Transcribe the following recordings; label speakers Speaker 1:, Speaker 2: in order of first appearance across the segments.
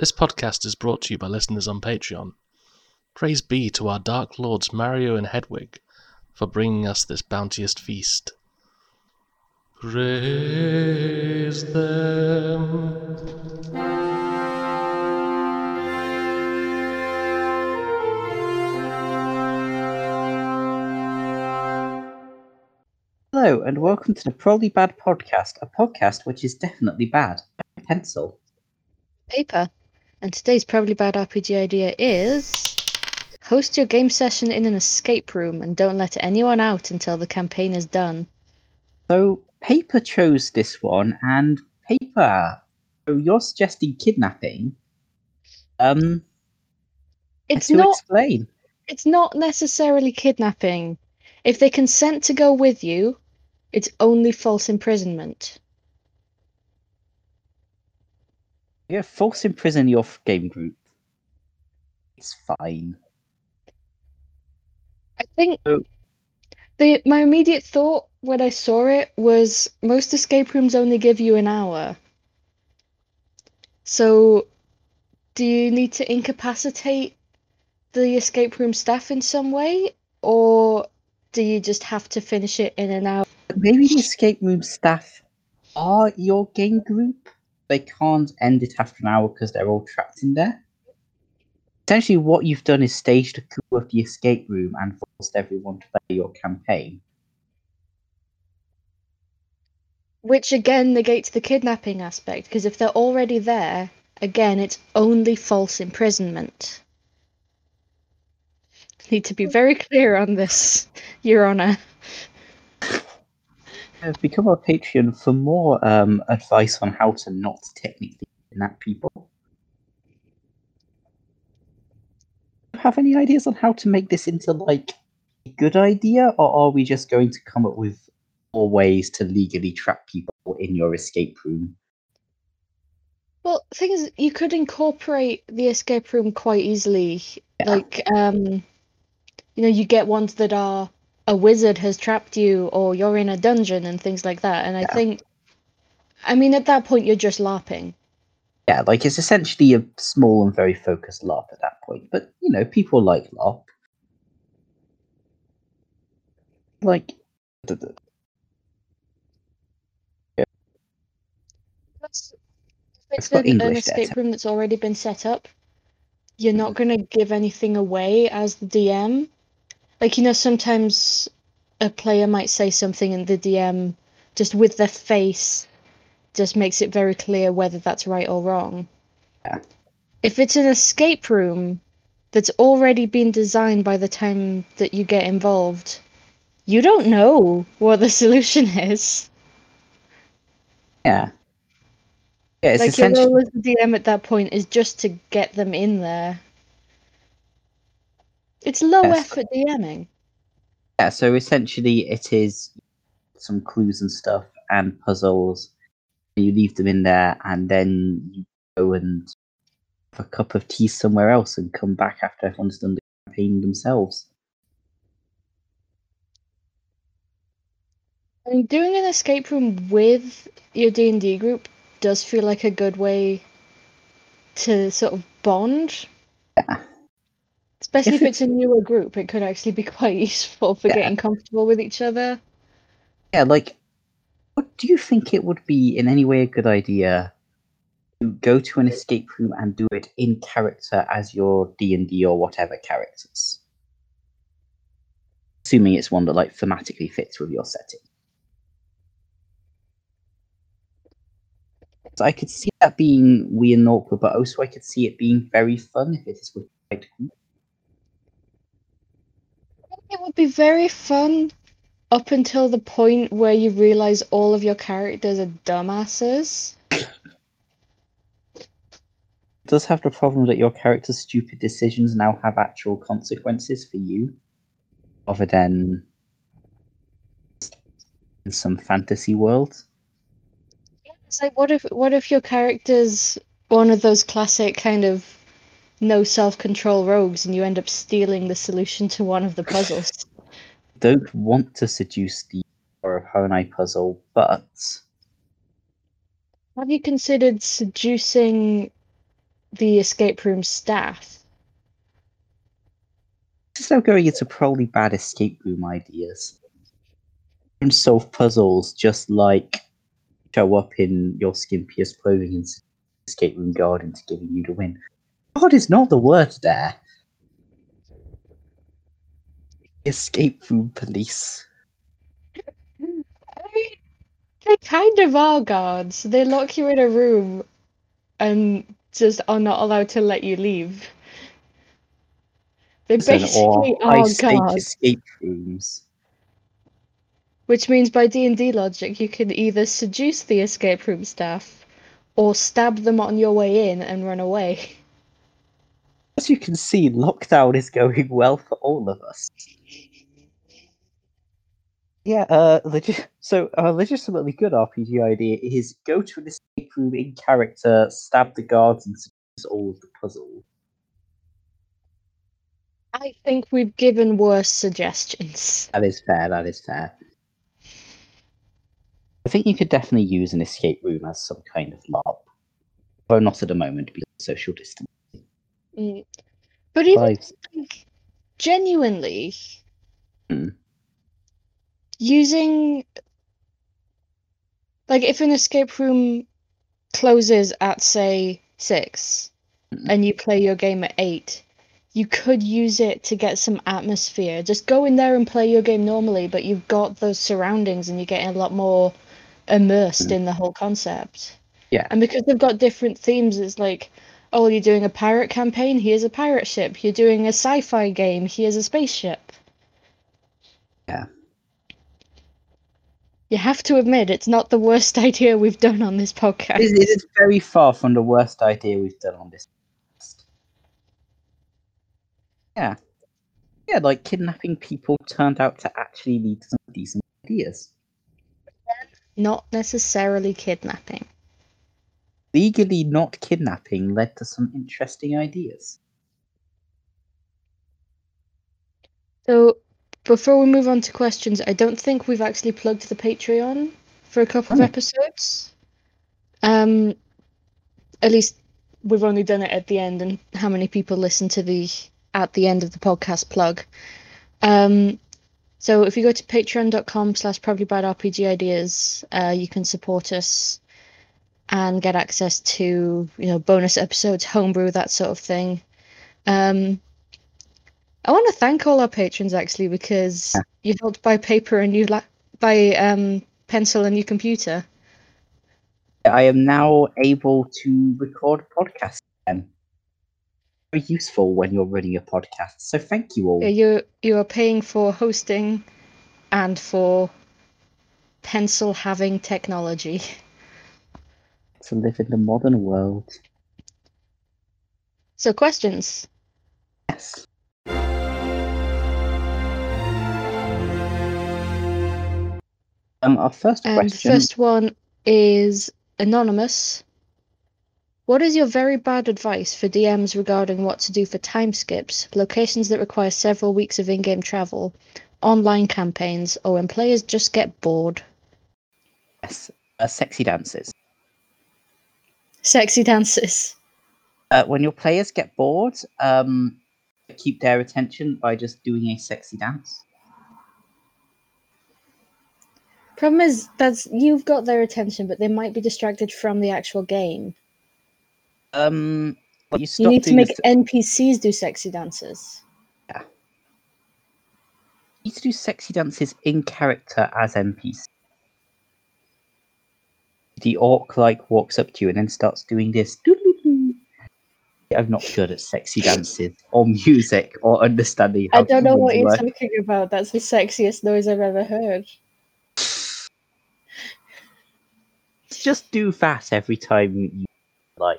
Speaker 1: This podcast is brought to you by listeners on Patreon. Praise be to our Dark Lords Mario and Hedwig for bringing us this bounteous feast. Praise them.
Speaker 2: Hello, and welcome to the Probably Bad Podcast, a podcast which is definitely bad. Pencil.
Speaker 3: paper. And today's probably bad RPG idea is host your game session in an escape room and don't let anyone out until the campaign is done.
Speaker 2: So, Paper chose this one, and Paper, so you're suggesting kidnapping. Um,
Speaker 3: It's not
Speaker 2: explain.
Speaker 3: it's not necessarily kidnapping. If they consent to go with you, it's only false imprisonment.
Speaker 2: Yeah, false imprison your f- game group. It's fine.
Speaker 3: I think
Speaker 2: So-
Speaker 3: the my immediate thought when I saw it was most escape rooms only give you an hour. So do you need to incapacitate the escape room staff in some way or do you just have to finish it in an hour?
Speaker 2: Maybe the escape room staff are your game group. They can't end it after an hour because they're all trapped in there. Essentially, what you've done is staged a coup of the escape room and forced everyone to play your campaign.
Speaker 3: Which again negates the kidnapping aspect because if they're already there, again it's only false imprisonment. Need to be very clear on this, Your Honor.
Speaker 2: Uh, Become a Patreon for more um, advice on how to not technically kidnap people. Have any ideas on how to make this into like a good idea, or are we just going to come up with more ways to legally trap people in your escape room?
Speaker 3: Well, thing is, you could incorporate the escape room quite easily.
Speaker 2: Yeah.
Speaker 3: Like, um, you know, you get ones that are a wizard has trapped you, or you're in a dungeon, and things like that. And I
Speaker 2: Yeah.
Speaker 3: think, I mean, at that point, you're just LARPing.
Speaker 2: Yeah, like it's essentially a small and very focused LARP at that point. But you know, people like LARP. Like,
Speaker 3: Plus, if it's an, an
Speaker 2: English there,
Speaker 3: escape room that's already been set up, you're hmm. not going to give anything away as the DM. Like, you know, sometimes a player might say something and the DM, just with their face, just makes it very clear whether that's right or wrong.
Speaker 2: Yeah.
Speaker 3: If it's an escape room that's already been designed by the time that you get involved, you don't know what the solution is.
Speaker 2: yeah, yeah. It's
Speaker 3: like your role as the DM at that point is just to get them in there. It's low
Speaker 2: Yes.
Speaker 3: effort DMing.
Speaker 2: yeah. So essentially, it is some clues and stuff and puzzles. You leave them in there, and then you go and have a cup of tea somewhere else, and come back after everyone's done the campaign themselves.
Speaker 3: I mean, doing an escape room with your D and D group does feel like a good way to sort of bond.
Speaker 2: Yeah.
Speaker 3: Especially
Speaker 2: If
Speaker 3: if it's a newer group, it could actually be quite useful for
Speaker 2: Yeah.
Speaker 3: getting comfortable with each other.
Speaker 2: Yeah, like, what do you think it would be in any way a good idea to go to an escape room and do it in character as your D and D or whatever characters? Assuming it's one that like thematically fits with your setting. So I could see that being weird and awkward, but also I could see it being very fun if it is with the right group.
Speaker 3: It would be very fun up until the point where you realize all of your characters are dumbasses.
Speaker 2: It does have the problem that your character's stupid decisions now have actual consequences for you, other than in some fantasy world.
Speaker 3: Yeah, it's like what if what if your character's one of those classic kind of no self-control rogues and you end up stealing the solution to one of the puzzles?
Speaker 2: Don't want to seduce the or of Hanoi puzzle, but
Speaker 3: Have you considered seducing the escape room staff.
Speaker 2: Of going into probably bad escape room ideas, and solve puzzles just like show up in your skimpiest clothing and escape room guard into giving you the win. God is not the word there. Escape room police.
Speaker 3: I mean, they kind of are guards. They lock you in a room and just are not allowed to let you leave. They basically are guards.
Speaker 2: escape rooms.
Speaker 3: Which means by D&D logic, you can either seduce the escape room staff or stab them on your way in and run away.
Speaker 2: As you can see, lockdown is going well for all of us. Yeah, uh, legi- so a legitimately good RPG idea is go to an escape room in character, stab the guards, and solve all of the puzzles.
Speaker 3: I think we've given worse suggestions.
Speaker 2: That is fair. That is fair. I think you could definitely use an escape room as some kind of LARP, though not at the moment because of social distance.
Speaker 3: Mm. But even like, genuinely,
Speaker 2: Hmm.
Speaker 3: using like if an escape room closes at say six
Speaker 2: Mhm.
Speaker 3: and you play your game at eight, you could use it to get some atmosphere. Just go in there and play your game normally, but you've got those surroundings and you're getting a lot more immersed
Speaker 2: Mhm.
Speaker 3: in the whole concept.
Speaker 2: Yeah.
Speaker 3: And because they've got different themes, it's like, oh, you're doing a pirate campaign, here's a pirate ship. You're doing a sci fi game, here's a spaceship.
Speaker 2: Yeah.
Speaker 3: You have to admit, it's not the worst idea we've done on this podcast.
Speaker 2: It is, it is very far from the worst idea we've done on this. podcast. Yeah. Yeah, like kidnapping people turned out to actually lead to some decent ideas.
Speaker 3: Not necessarily kidnapping.
Speaker 2: Legally not kidnapping led to some interesting ideas.
Speaker 3: So, before we move on to questions, I don't think we've actually plugged the Patreon for a couple of
Speaker 2: Oh.
Speaker 3: episodes. Um, at least we've only done it at the end, and how many people listen to the at the end of the podcast plug? Um, so if you go to patreon.com slash probably bad RPG ideas, uh, you can support us and get access to you know bonus episodes, homebrew, that sort of thing. Um, I want to thank all our patrons actually because you helped buy paper and you la- buy um, pencil and your computer.
Speaker 2: I am now able to record podcasts again. Very useful when you're running a podcast. So thank you all.
Speaker 3: Yeah, you you are paying for hosting and for pencil having technology.
Speaker 2: to live in the modern world.
Speaker 3: So questions.
Speaker 2: Yes. Um, our first
Speaker 3: And the first one is anonymous. What is your very bad advice for DMs regarding what to do for time skips, locations that require several weeks of in-game travel, online campaigns, or when players just get bored?
Speaker 2: Yes, uh, sexy dances.
Speaker 3: Sexy dances.
Speaker 2: Uh, when your players get bored, um, keep their attention by just doing a sexy dance.
Speaker 3: Problem is that's you've got their attention, but they might be distracted from the actual game.
Speaker 2: Um, you,
Speaker 3: You need to make NPCs do sexy dances. Yeah.
Speaker 2: you need to do sexy dances in character as NPC. The orc like walks up to you and then starts doing this. I'm not good at sexy dances or music or understanding
Speaker 3: I don't know what you're talking about. That's the sexiest noise I've ever heard.
Speaker 2: Just do that every time you like.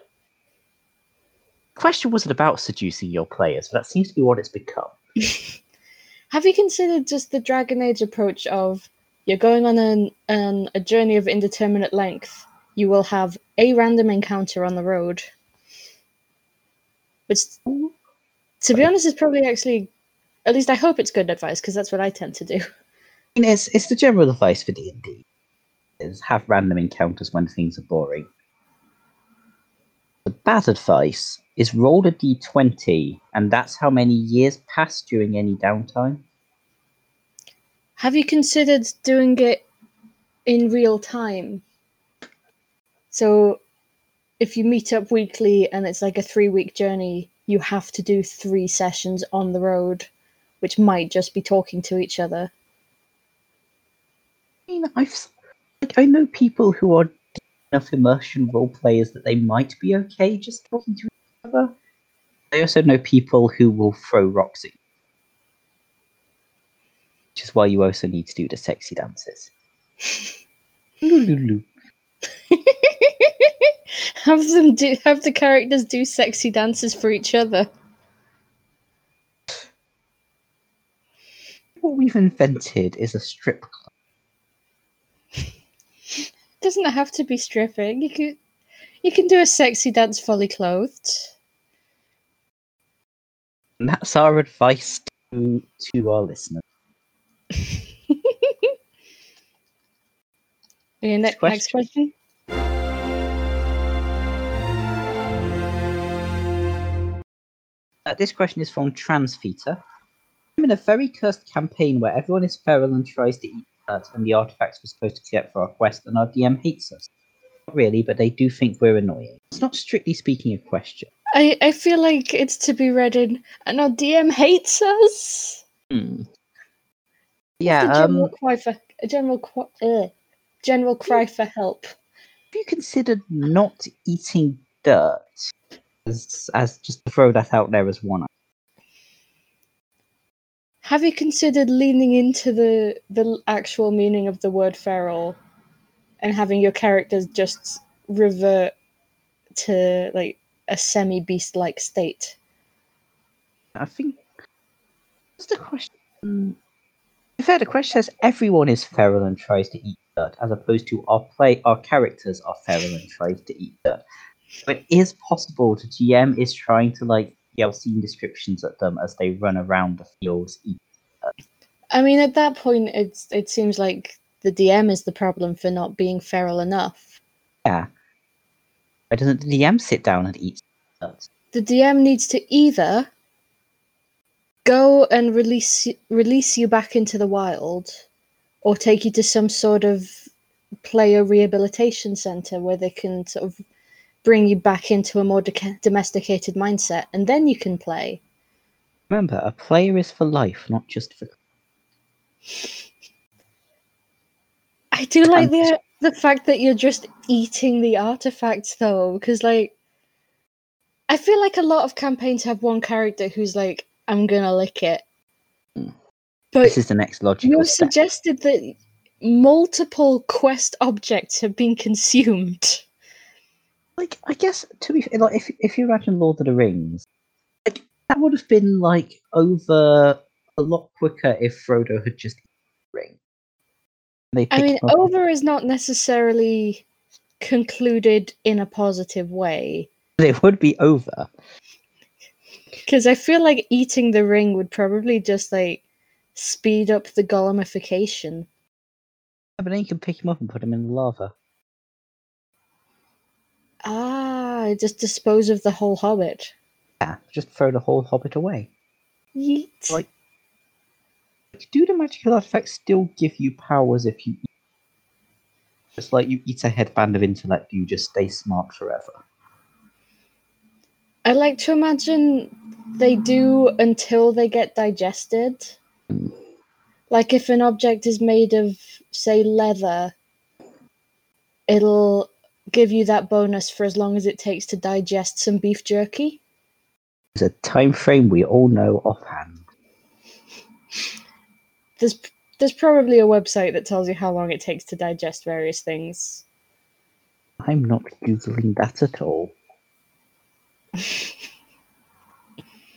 Speaker 2: Question wasn't about seducing your players, but that seems to be what it's become.
Speaker 3: Have you considered just the Dragon Age approach of you're going on an, an a journey of indeterminate length? You will have a random encounter on the road. Which, to be honest, is probably actually, at least I hope it's good advice because that's what I tend to do.
Speaker 2: I mean, it's it's the general advice for D and D is have random encounters when things are boring. The bad advice is roll a d20, and that's how many years pass during any downtime.
Speaker 3: Have you considered doing it in real time? So, if you meet up weekly and it's like a three week journey, you have to do three sessions on the road, which might just be talking to each other.
Speaker 2: I mean, I've, like, I know people who are enough immersion role players that they might be okay just talking to each other. I also know people who will throw rocks at you, which is why you also need to do the sexy dances.
Speaker 3: Have them do have the characters do sexy dances for each other.
Speaker 2: What we've invented is a strip club.
Speaker 3: doesn't have to be stripping. You could you can do a sexy dance fully clothed.
Speaker 2: And that's our advice to, to our listeners.
Speaker 3: Okay, ne-
Speaker 2: Next
Speaker 3: next question.
Speaker 2: Uh, this question is from Transfeter. I'm in a very cursed campaign where everyone is feral and tries to eat dirt and the artifacts we're supposed to collect for our quest, and our DM hates us. Not really, but they do think we're annoying. It's not strictly speaking a question.
Speaker 3: I, I feel like it's to be read in and our DM hates us.
Speaker 2: Hmm. Yeah,
Speaker 3: general
Speaker 2: um,
Speaker 3: for a general qu- general cry for help.
Speaker 2: have you considered not eating dirt? As, as just to throw that out there as one.
Speaker 3: Have you considered leaning into the the actual meaning of the word feral and having your characters just revert to like a semi beast like state?
Speaker 2: I think. What's the question? Be fair, the question says everyone is feral and tries to eat dirt, as opposed to our play, our characters are feral and tries to eat dirt. But it is possible the GM is trying to like yell scene descriptions at them as they run around the fields.
Speaker 3: I mean, at that point, it's it seems like the DM is the problem for not being feral enough.
Speaker 2: Yeah. Why doesn't the DM sit down and eat dirt?
Speaker 3: The DM needs to either go and release release you back into the wild, or take you to some sort of player rehabilitation center where they can sort of bring you back into a more deca- domesticated mindset, and then you can play.
Speaker 2: Remember, a player is for life, not just for.
Speaker 3: I do like
Speaker 2: And-
Speaker 3: the the fact that you're just eating the artifacts though, because like I feel like a lot of campaigns have one character who's like, I'm gonna lick it.
Speaker 2: Mm.
Speaker 3: But
Speaker 2: This is the next logical step.
Speaker 3: suggested that multiple quest objects have been consumed.
Speaker 2: like I guess to be like if if you imagine Lord of the Rings, like that would have been like over a lot quicker if Frodo had just eaten ring.
Speaker 3: I mean, over is not necessarily concluded in a positive way.
Speaker 2: it would be over.
Speaker 3: Because I feel like eating the ring would probably just like speed up the Gollumification.
Speaker 2: But then you can pick him up and put him in the lava.
Speaker 3: Ah, just dispose of the whole hobbit.
Speaker 2: Yeah, just throw the whole hobbit away.
Speaker 3: Yeet.
Speaker 2: Like- Do the magical artifacts still give you powers if you eat? Just like you eat a headband of intellect, you just stay smart forever.
Speaker 3: I like to imagine they do until they get digested. Like if an object is made of, say, leather, it'll give you that bonus for as long as it takes to digest some beef jerky.
Speaker 2: There's a time frame we all know offhand.
Speaker 3: There's there's probably a website that tells you how long it takes to digest various things.
Speaker 2: I'm not googling that at all.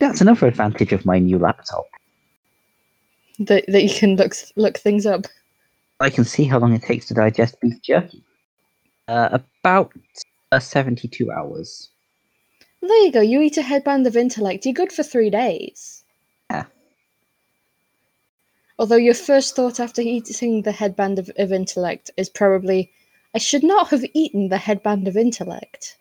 Speaker 2: That's another advantage of my new laptop.
Speaker 3: That that you can look look things up.
Speaker 2: I can see how long it takes to digest beef jerky. Uh, about uh, 72 hours.
Speaker 3: There you go. You eat a headband of intellect. You're good for three days.
Speaker 2: Yeah.
Speaker 3: Although your first thought after eating the headband of, of intellect is probably, I should not have eaten the headband of intellect.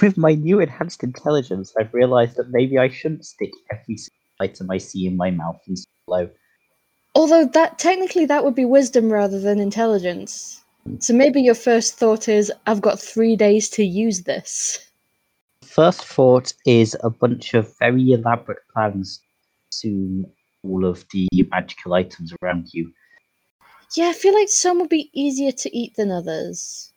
Speaker 2: With my new enhanced intelligence, I've realized that maybe I shouldn't stick every item I see in my mouth and swallow.
Speaker 3: Although that technically that would be wisdom rather than intelligence. So maybe your first thought is, I've got three days to use this.
Speaker 2: First thought is a bunch of very elaborate plans to consume all of the magical items around you.
Speaker 3: Yeah, I feel like some would be easier to eat than others.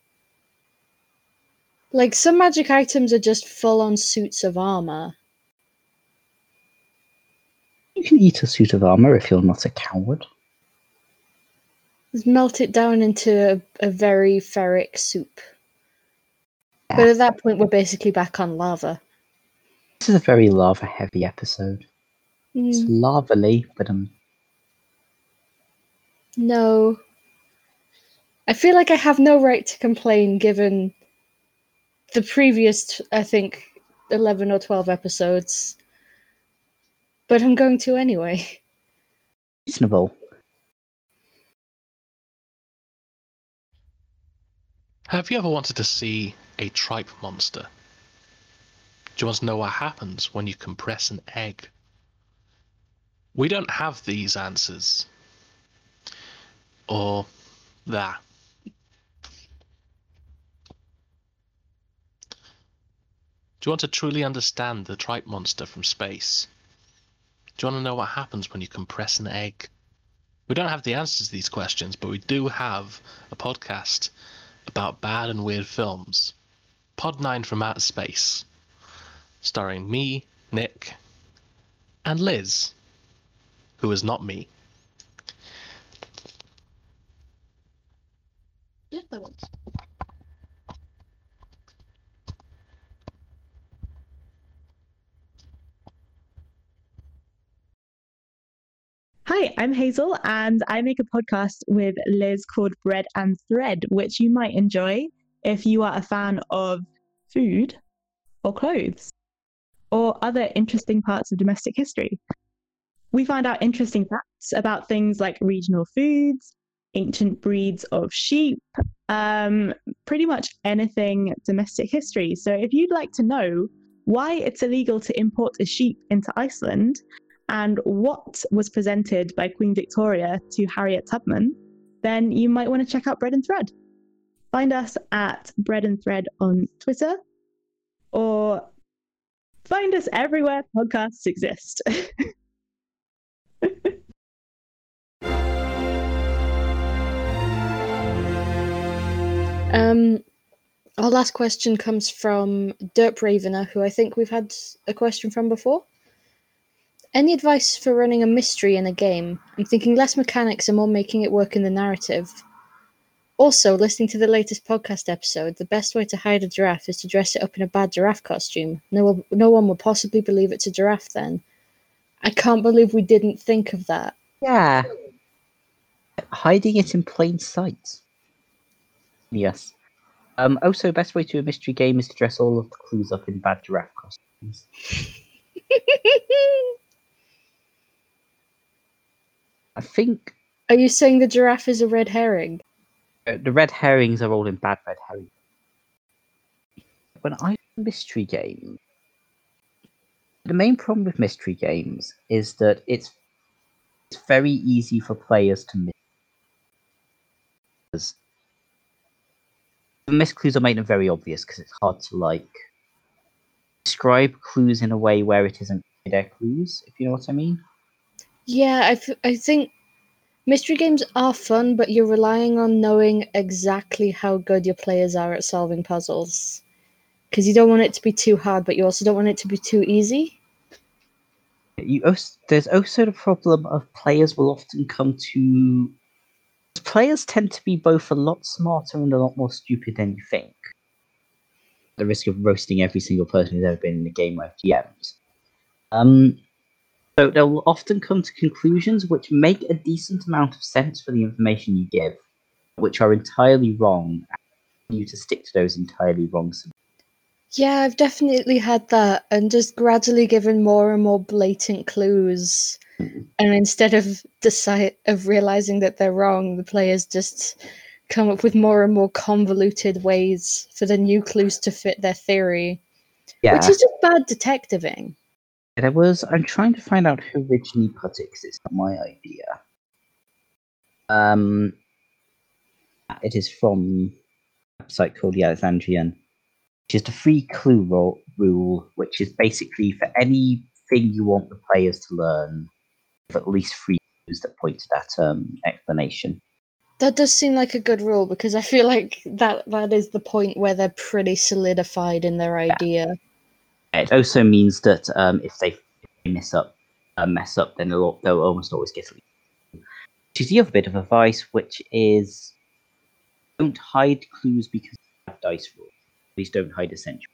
Speaker 3: Like some magic items are just full on suits of armor.
Speaker 2: You can eat a suit of armor if you're not a coward.
Speaker 3: Just melt it down into a, a very ferric soup. But at that point, we're basically back on lava.
Speaker 2: This is a very lava heavy episode. It's
Speaker 3: Mm,
Speaker 2: lavally, but um,
Speaker 3: no. I feel like I have no right to complain given the previous, I think, 11 or 12 episodes. But I'm going to anyway.
Speaker 2: reasonable.
Speaker 1: Have you ever wanted to see a tripe monster? Do you want to know what happens when you compress an egg? We don't have these answers. Or that. Do you want to truly understand the tripe monster from space? Do you want to know what happens when you compress an egg? We don't have the answers to these questions, but we do have a podcast about bad and weird films. Pod 9 from Outer Space, starring me, Nick, and Liz, who is not me. Yeah, that was.
Speaker 4: Hi, I'm Hazel, and I make a podcast with Liz called Bread and Thread, which you might enjoy if you are a fan of food or clothes or other interesting parts of domestic history. We find out interesting facts about things like regional foods, ancient breeds of sheep, um, pretty much anything domestic history. So if you'd like to know why it's illegal to import a sheep into Iceland, and what was presented by Queen Victoria to Harriet Tubman, then you might want to check out Bread and Thread. Find us at Bread and Thread on Twitter or find us everywhere podcasts exist.
Speaker 3: Um, our last question comes from Derp Ravener, who I think we've had a question from before. Any advice for running a mystery in a game? I'm thinking less mechanics and more making it work in the narrative. Also, listening to the latest podcast episode, the best way to hide a giraffe is to dress it up in a bad giraffe costume. No one, no one will possibly believe it's a giraffe then. I can't believe we didn't think of that.
Speaker 2: Yeah. Hiding it in plain sight. Yes. Um, also, best way to a mystery game is to dress all of the clues up in bad giraffe costumes. I think
Speaker 3: Are you saying the giraffe is a red herring?
Speaker 2: uh, the red herrings are all in bad red herring. When I mystery game, the main problem with mystery games is that it's it's very easy for players to miss. The miss clues are made them very obvious because it's hard to like describe clues in a way where it isn't their clues. If you know what I mean.
Speaker 3: Yeah, I, I think mystery games are fun, but you're relying on knowing exactly how good your players are at solving puzzles. Because you don't want it to be too hard, but you also don't want it to be too easy.
Speaker 2: you also, there's also the problem of players will often come to players tend to be both a lot smarter and a lot more stupid than you think the risk of roasting every single person who's ever been in a game I've. Um, so they'll often come to conclusions which make a decent amount of sense for the information you give, which are entirely wrong, and you to stick to those entirely wrong.
Speaker 3: Yeah, I've definitely had that, and just gradually given more and more blatant clues. Mm-hmm. And instead of decide of realizing that they're wrong, the players just come up with more and more convoluted ways for the new clues to fit their theory.
Speaker 2: Yeah.
Speaker 3: which is just bad detectiving.
Speaker 2: There was. I'm trying to find out who originally put it because it's not my idea. Um, it is from a website called the Alexandrian, which is the free clue ro- rule, which is basically for anything you want the players to learn, at least three clues that point to that um, explanation.
Speaker 3: That does seem like a good rule because I feel like that that is the point where they're pretty solidified in their idea.
Speaker 2: It also means that um, if they mess up, uh, mess up, then they'll, they'll almost always get. Which is the other bit of advice, which is don't hide clues because you have dice rules. Please don't hide essential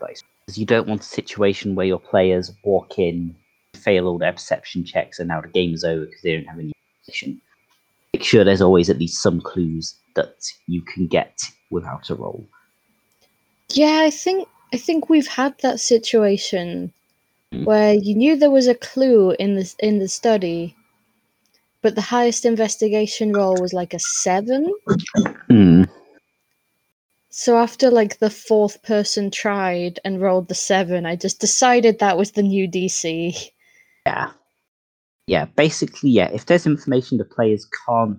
Speaker 2: dice. Because you don't want a situation where your players walk in, fail all their perception checks, and now the game is over because they don't have any information. Make sure there's always at least some clues that you can get without a roll.
Speaker 3: Yeah, I think I think we've had that situation
Speaker 2: Mm.
Speaker 3: where you knew there was a clue in the in the study, but the highest investigation roll was like a seven.
Speaker 2: Hmm.
Speaker 3: So after like the fourth person tried and rolled the seven, I just decided that was the new DC.
Speaker 2: Yeah. Yeah, basically, yeah. If there's information the players can't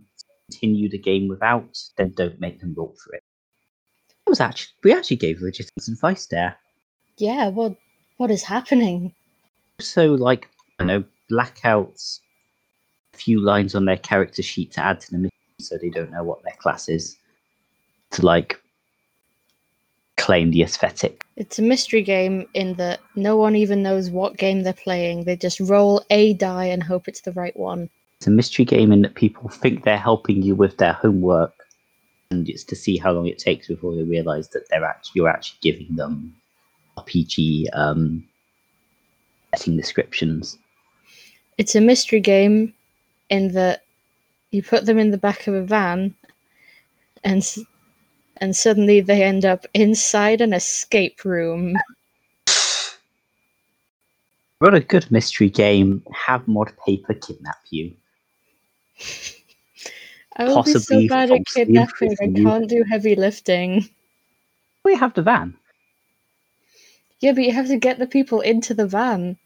Speaker 2: continue the game without, then don't make them roll for it. Was actually we actually gave legitimate advice there.
Speaker 3: Yeah, what what is happening?
Speaker 2: So, like, I know blackouts a few lines on their character sheet to add to the mission, so they don't know what their class is. To like claim the aesthetic.
Speaker 3: It's a mystery game in that no one even knows what game they're playing. They just roll a die and hope it's the right one.
Speaker 2: It's a mystery game in that people think they're helping you with their homework, and it's to see how long it takes before they realise that they're actually you're actually giving them RPG um, setting descriptions.
Speaker 3: It's a mystery game in that you put them in the back of a van and and suddenly they end up inside an escape room.
Speaker 2: Run a good mystery game. Have mod paper kidnap you.
Speaker 3: I will be so bad at
Speaker 2: falsely
Speaker 3: kidnapping. I can't do heavy lifting.
Speaker 2: We have the van.
Speaker 3: Yeah, but you have to get the people into the van.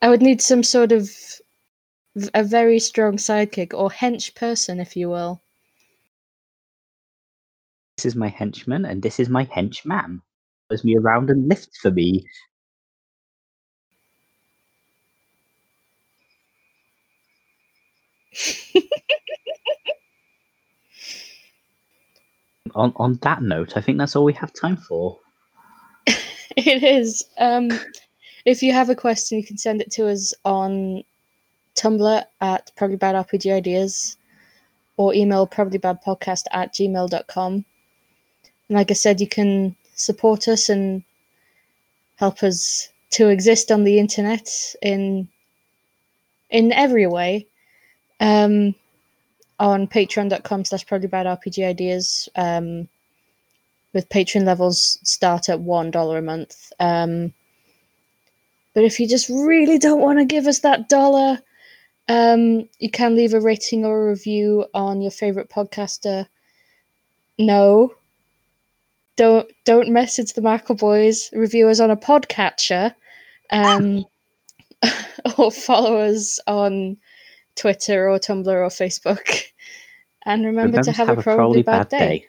Speaker 3: I would need some sort of a very strong sidekick or hench person, if you will.
Speaker 2: This is my henchman, and this is my henchman. Follows me around and lifts for me. on on that note, I think that's all we have time for.
Speaker 3: It is. Um, if you have a question, you can send it to us on Tumblr at probably bad RPG ideas or email probablybadpodcast at gmail.com. And like I said, you can support us and help us to exist on the internet in in every way. Um, on patreon.com slash probably bad RPG ideas. Um, with patron levels start at one dollar a month. Um, but if you just really don't want to give us that dollar, um, you can leave a rating or a review on your favorite podcaster. No, don't don't message the Markle Boys. Review us on a podcatcher, um, or follow us on Twitter or Tumblr or Facebook. And remember, to have, a probably, bad, day.